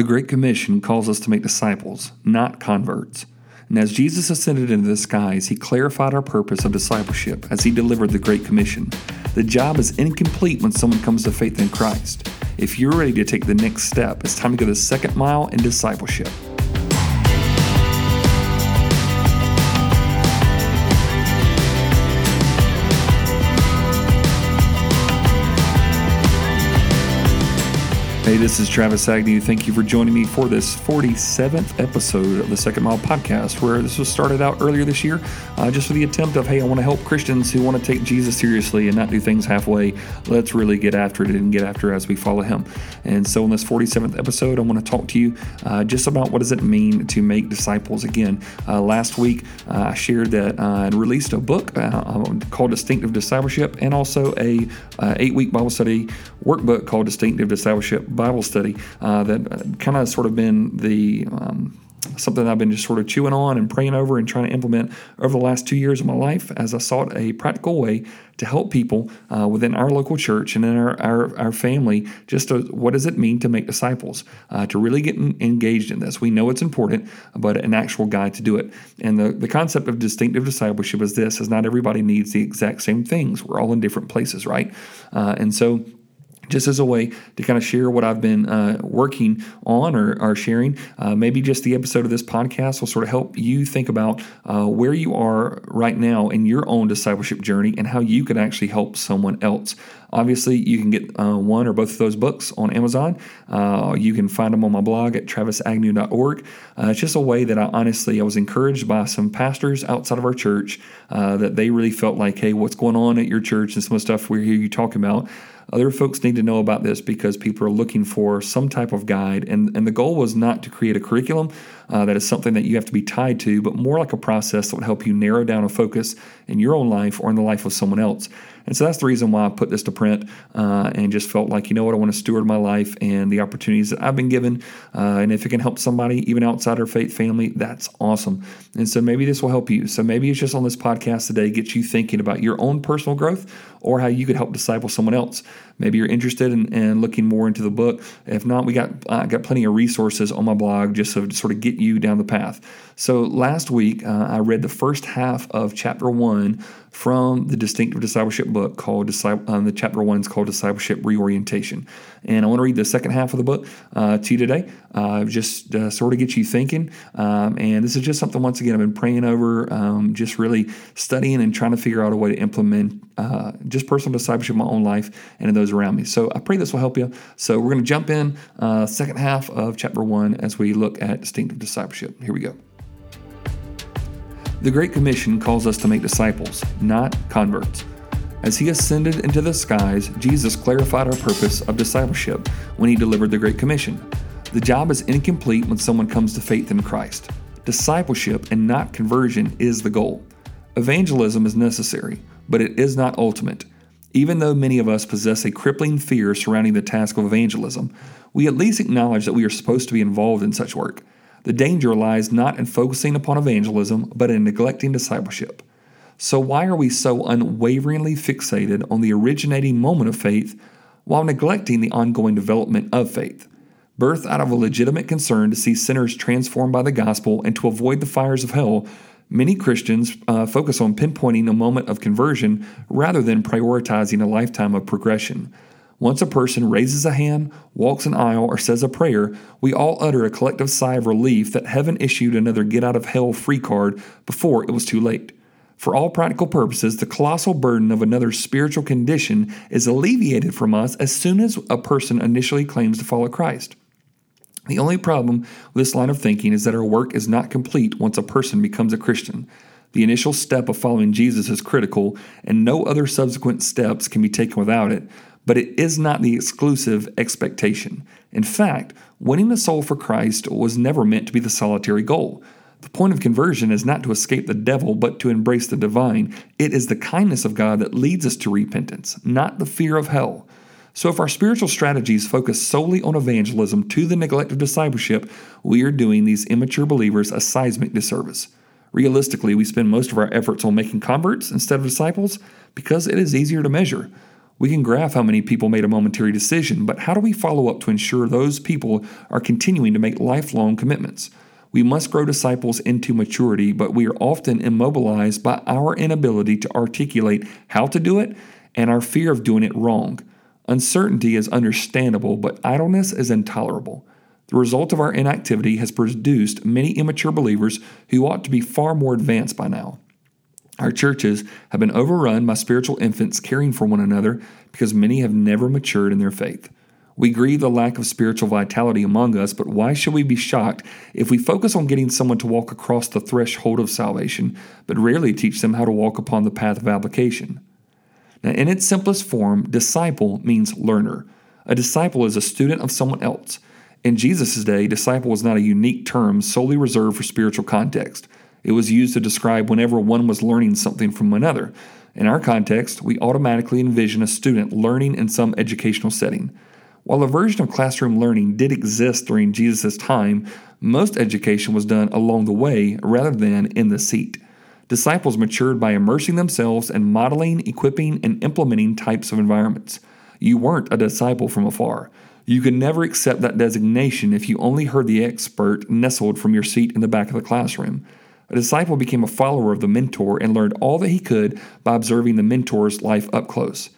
The Great Commission calls us to make disciples, not converts. And as Jesus ascended into the skies, he clarified our purpose of discipleship as he delivered the Great Commission. The job is incomplete when someone comes to faith in Christ. If you're ready to take the next step, it's time to go the second mile in discipleship. Hey, this is Travis Agnew. Thank you for joining me for this 47th episode of the Second Mile Podcast, where this was started out earlier this year, uh, just for the attempt of, hey, I want to help Christians who want to take Jesus seriously and not do things halfway. Let's really get after it and get after it as we follow Him. And so, in this 47th episode, I want to talk to you uh, just about what does it mean to make disciples. Again, uh, last week uh, I shared that I released a book uh, called Distinctive Discipleship and also a uh, eight-week Bible study workbook called Distinctive Discipleship Bible study uh, that kind of sort of been the um, something I've been just sort of chewing on and praying over and trying to implement over the last two years of my life as I sought a practical way to help people uh, within our local church and in our, our, our family just to, what does it mean to make disciples, uh, to really get engaged in this. We know it's important, but an actual guide to do it. And the, the concept of distinctive discipleship is this, is not everybody needs the exact same things. We're all in different places, right? Uh, and so just as a way to kind of share what I've been uh, working on or, or sharing. Uh, maybe just the episode of this podcast will sort of help you think about uh, where you are right now in your own discipleship journey and how you can actually help someone else. Obviously, you can get uh, one or both of those books on Amazon. Uh, you can find them on my blog at travisagnew.org. Uh, it's just a way that I honestly I was encouraged by some pastors outside of our church that they really felt like, hey, what's going on at your church and some of the stuff we hear you talking about. Other folks need to know about this because people are looking for some type of guide. And, and the goal was not to create a curriculum uh, that is something that you have to be tied to, but more like a process that would help you narrow down a focus in your own life or in the life of someone else. And so that's the reason why I put this to print uh, and just felt like, you know what, I want to steward my life and the opportunities that I've been given. Uh, and if it can help somebody, even outside our faith family, that's awesome. And so maybe this will help you. So maybe it's just on this podcast today, get you thinking about your own personal growth or how you could help disciple someone else. Maybe you're interested in, in looking more into the book. If not, we got uh, got plenty of resources on my blog just to sort of get you down the path. So last week, uh, I read the first half of chapter one from the Distinctive Discipleship book called um, the chapter one is called Discipleship Reorientation. And I want to read the second half of the book uh, to you today, uh, just uh, sort of get you thinking. Um, and this is just something, once again, I've been praying over, um, just really studying and trying to figure out a way to implement uh, just personal discipleship in my own life and in those around me. So I pray this will help you. So we're going to jump in, uh, second half of chapter one as we look at distinctive discipleship. Here we go. The Great Commission calls us to make disciples, not converts. As he ascended into the skies, Jesus clarified our purpose of discipleship when he delivered the Great Commission. The job is incomplete when someone comes to faith in Christ. Discipleship and not conversion is the goal. Evangelism is necessary, but it is not ultimate. Even though many of us possess a crippling fear surrounding the task of evangelism, we at least acknowledge that we are supposed to be involved in such work. The danger lies not in focusing upon evangelism, but in neglecting discipleship. So, why are we so unwaveringly fixated on the originating moment of faith while neglecting the ongoing development of faith? Birth out of a legitimate concern to see sinners transformed by the gospel and to avoid the fires of hell, many Christians uh, focus on pinpointing a moment of conversion rather than prioritizing a lifetime of progression. Once a person raises a hand, walks an aisle, or says a prayer, we all utter a collective sigh of relief that heaven issued another get out of hell free card before it was too late. For all practical purposes, the colossal burden of another spiritual condition is alleviated from us as soon as a person initially claims to follow Christ. The only problem with this line of thinking is that our work is not complete once a person becomes a Christian. The initial step of following Jesus is critical, and no other subsequent steps can be taken without it, but it is not the exclusive expectation. In fact, winning a soul for Christ was never meant to be the solitary goal. The point of conversion is not to escape the devil, but to embrace the divine. It is the kindness of God that leads us to repentance, not the fear of hell. So, if our spiritual strategies focus solely on evangelism to the neglect of discipleship, we are doing these immature believers a seismic disservice. Realistically, we spend most of our efforts on making converts instead of disciples because it is easier to measure. We can graph how many people made a momentary decision, but how do we follow up to ensure those people are continuing to make lifelong commitments? We must grow disciples into maturity, but we are often immobilized by our inability to articulate how to do it and our fear of doing it wrong. Uncertainty is understandable, but idleness is intolerable. The result of our inactivity has produced many immature believers who ought to be far more advanced by now. Our churches have been overrun by spiritual infants caring for one another because many have never matured in their faith. We grieve the lack of spiritual vitality among us, but why should we be shocked if we focus on getting someone to walk across the threshold of salvation, but rarely teach them how to walk upon the path of application? Now, in its simplest form, disciple means learner. A disciple is a student of someone else. In Jesus' day, disciple was not a unique term solely reserved for spiritual context. It was used to describe whenever one was learning something from another. In our context, we automatically envision a student learning in some educational setting. While a version of classroom learning did exist during Jesus' time, most education was done along the way rather than in the seat. Disciples matured by immersing themselves in modeling, equipping, and implementing types of environments. You weren't a disciple from afar. You could never accept that designation if you only heard the expert nestled from your seat in the back of the classroom. A disciple became a follower of the mentor and learned all that he could by observing the mentor's life up close.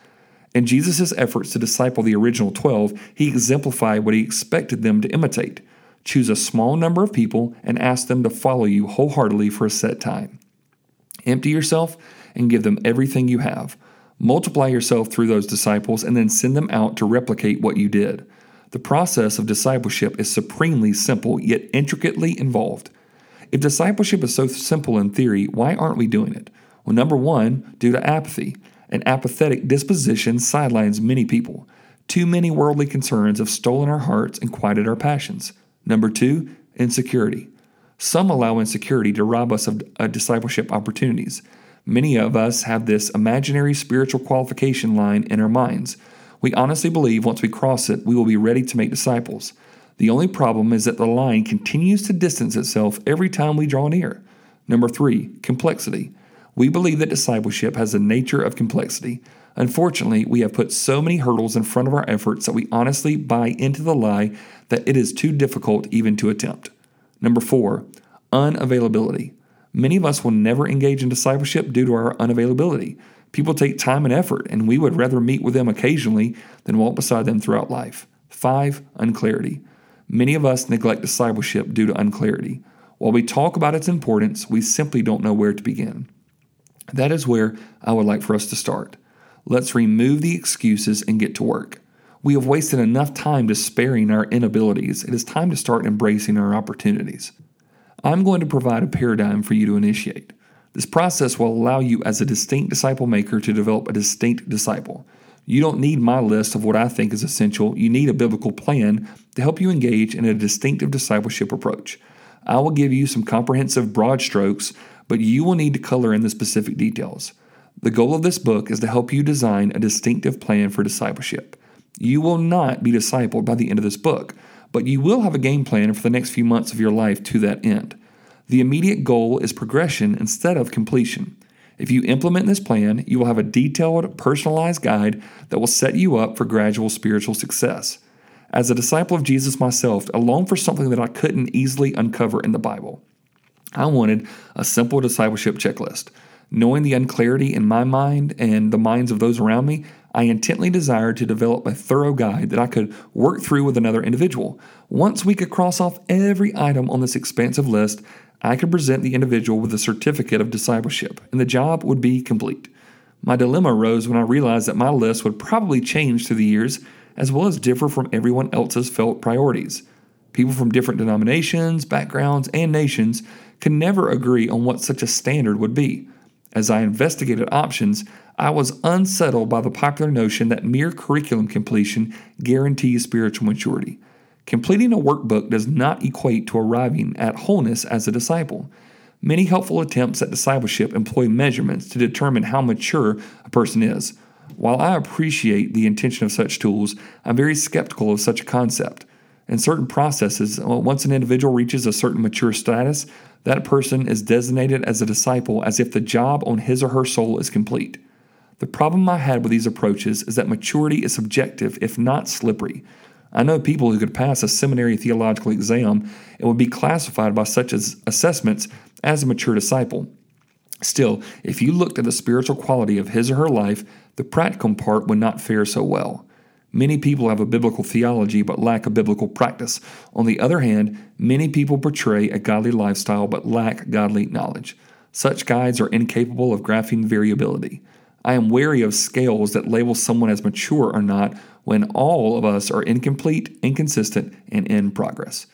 In Jesus' efforts to disciple the original 12, he exemplified what he expected them to imitate. Choose a small number of people and ask them to follow you wholeheartedly for a set time. Empty yourself and give them everything you have. Multiply yourself through those disciples and then send them out to replicate what you did. The process of discipleship is supremely simple yet intricately involved. If discipleship is so simple in theory, why aren't we doing it? Well, number one, due to apathy. An apathetic disposition sidelines many people. Too many worldly concerns have stolen our hearts and quieted our passions. Number two, insecurity. Some allow insecurity to rob us of uh, discipleship opportunities. Many of us have this imaginary spiritual qualification line in our minds. We honestly believe once we cross it, we will be ready to make disciples. The only problem is that the line continues to distance itself every time we draw near. Number three, complexity. We believe that discipleship has the nature of complexity. Unfortunately, we have put so many hurdles in front of our efforts that we honestly buy into the lie that it is too difficult even to attempt. Number four, unavailability. Many of us will never engage in discipleship due to our unavailability. People take time and effort, and we would rather meet with them occasionally than walk beside them throughout life. Five, unclarity. Many of us neglect discipleship due to unclarity. While we talk about its importance, we simply don't know where to begin. That is where I would like for us to start. Let's remove the excuses and get to work. We have wasted enough time despairing our inabilities. It is time to start embracing our opportunities. I'm going to provide a paradigm for you to initiate. This process will allow you as a distinct disciple maker to develop a distinct disciple. You don't need my list of what I think is essential. You need a biblical plan to help you engage in a distinctive discipleship approach. I will give you some comprehensive broad strokes, but you will need to color in the specific details. The goal of this book is to help you design a distinctive plan for discipleship. You will not be discipled by the end of this book, but you will have a game plan for the next few months of your life to that end. The immediate goal is progression instead of completion. If you implement this plan, you will have a detailed, personalized guide that will set you up for gradual spiritual success. As a disciple of Jesus myself, I longed for something that I couldn't easily uncover in the Bible. I wanted a simple discipleship checklist. Knowing the unclarity in my mind and the minds of those around me, I intently desired to develop a thorough guide that I could work through with another individual. Once we could cross off every item on this expansive list, I could present the individual with a certificate of discipleship, and the job would be complete. My dilemma arose when I realized that my list would probably change through the years, as well as differ from everyone else's felt priorities. People from different denominations, backgrounds, and nations could never agree on what such a standard would be. As I investigated options, I was unsettled by the popular notion that mere curriculum completion guarantees spiritual maturity. Completing a workbook does not equate to arriving at wholeness as a disciple. Many helpful attempts at discipleship employ measurements to determine how mature a person is. While I appreciate the intention of such tools, I'm very skeptical of such a concept. In certain processes, uh, once an individual reaches a certain mature status, that person is designated as a disciple as if the job on his or her soul is complete. The problem I had with these approaches is that maturity is subjective, if not slippery. I know people who could pass a seminary theological exam and would be classified by such as assessments as a mature disciple. Still, if you looked at the spiritual quality of his or her life, the practical part would not fare so well. Many people have a biblical theology but lack a biblical practice. On the other hand, many people portray a godly lifestyle but lack godly knowledge. Such guides are incapable of graphing variability. I am wary of scales that label someone as mature or not when all of us are incomplete, inconsistent, and in progress.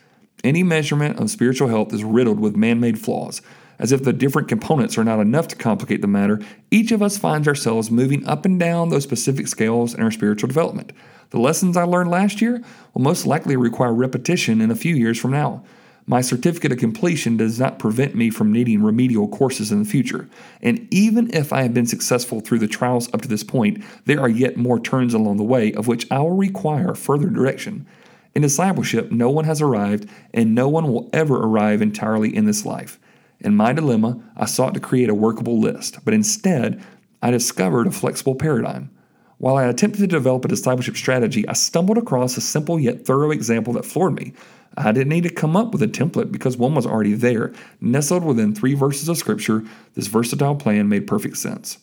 Any measurement of spiritual health is riddled with man made flaws. As if the different components are not enough to complicate the matter, each of us finds ourselves moving up and down those specific scales in our spiritual development. The lessons I learned last year will most likely require repetition in a few years from now. My certificate of completion does not prevent me from needing remedial courses in the future. And even if I have been successful through the trials up to this point, there are yet more turns along the way of which I will require further direction. In discipleship, no one has arrived, and no one will ever arrive entirely in this life. In my dilemma, I sought to create a workable list, but instead, I discovered a flexible paradigm. While I attempted to develop a discipleship strategy, I stumbled across a simple yet thorough example that floored me. I didn't need to come up with a template because one was already there. Nestled within three verses of Scripture, this versatile plan made perfect sense.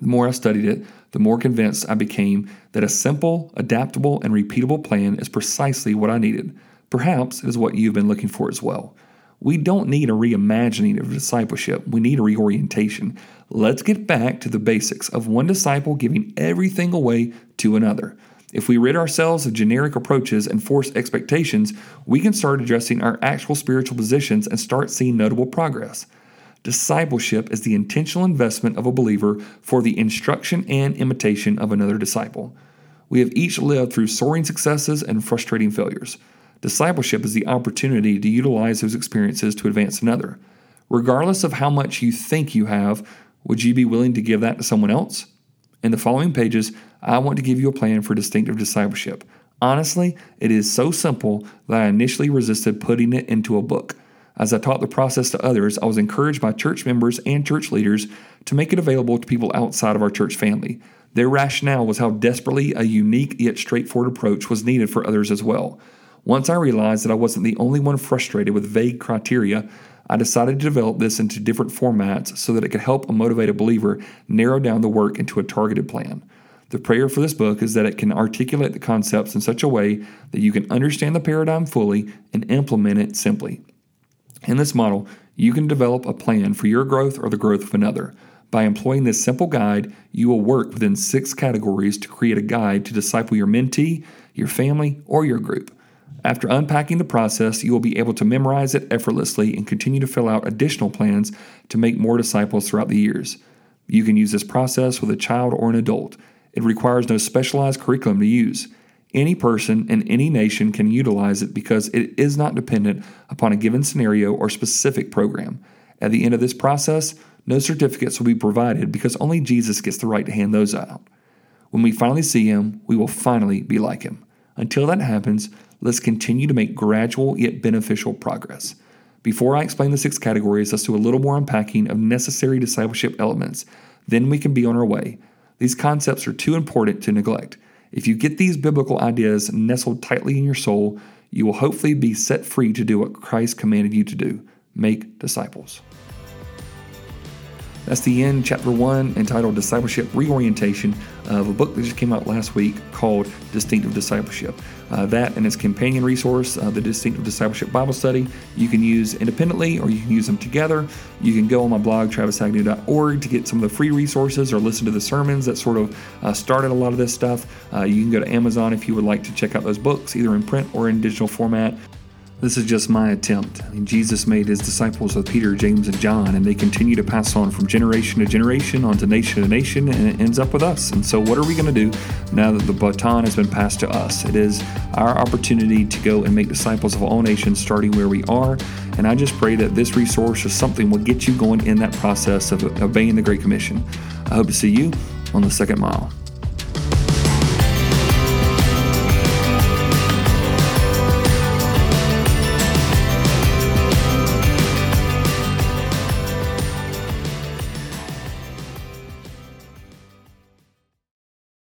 The more I studied it, the more convinced I became that a simple, adaptable, and repeatable plan is precisely what I needed. Perhaps it is what you've been looking for as well. We don't need a reimagining of discipleship, we need a reorientation. Let's get back to the basics of one disciple giving everything away to another. If we rid ourselves of generic approaches and forced expectations, we can start addressing our actual spiritual positions and start seeing notable progress. Discipleship is the intentional investment of a believer for the instruction and imitation of another disciple. We have each lived through soaring successes and frustrating failures. Discipleship is the opportunity to utilize those experiences to advance another. Regardless of how much you think you have, would you be willing to give that to someone else? In the following pages, I want to give you a plan for distinctive discipleship. Honestly, it is so simple that I initially resisted putting it into a book. As I taught the process to others, I was encouraged by church members and church leaders to make it available to people outside of our church family. Their rationale was how desperately a unique yet straightforward approach was needed for others as well. Once I realized that I wasn't the only one frustrated with vague criteria, I decided to develop this into different formats so that it could help a motivated believer narrow down the work into a targeted plan. The prayer for this book is that it can articulate the concepts in such a way that you can understand the paradigm fully and implement it simply. In this model, you can develop a plan for your growth or the growth of another. By employing this simple guide, you will work within six categories to create a guide to disciple your mentee, your family, or your group. After unpacking the process, you will be able to memorize it effortlessly and continue to fill out additional plans to make more disciples throughout the years. You can use this process with a child or an adult. It requires no specialized curriculum to use. Any person in any nation can utilize it because it is not dependent upon a given scenario or specific program. At the end of this process, no certificates will be provided because only Jesus gets the right to hand those out. When we finally see him, we will finally be like him. Until that happens, let's continue to make gradual yet beneficial progress. Before I explain the six categories, let's do a little more unpacking of necessary discipleship elements. Then we can be on our way. These concepts are too important to neglect. If you get these biblical ideas nestled tightly in your soul, you will hopefully be set free to do what Christ commanded you to do make disciples. That's the end, chapter one, entitled Discipleship Reorientation, of a book that just came out last week called Distinctive Discipleship. Uh, that and its companion resource, uh, the Distinctive Discipleship Bible Study, you can use independently or you can use them together. You can go on my blog, travisagnew.org, to get some of the free resources or listen to the sermons that sort of uh, started a lot of this stuff. Uh, you can go to Amazon if you would like to check out those books, either in print or in digital format. This is just my attempt. I mean, Jesus made his disciples with Peter, James, and John, and they continue to pass on from generation to generation, onto nation to nation, and it ends up with us. And so, what are we going to do now that the baton has been passed to us? It is our opportunity to go and make disciples of all nations, starting where we are. And I just pray that this resource or something will get you going in that process of obeying the Great Commission. I hope to see you on the second mile.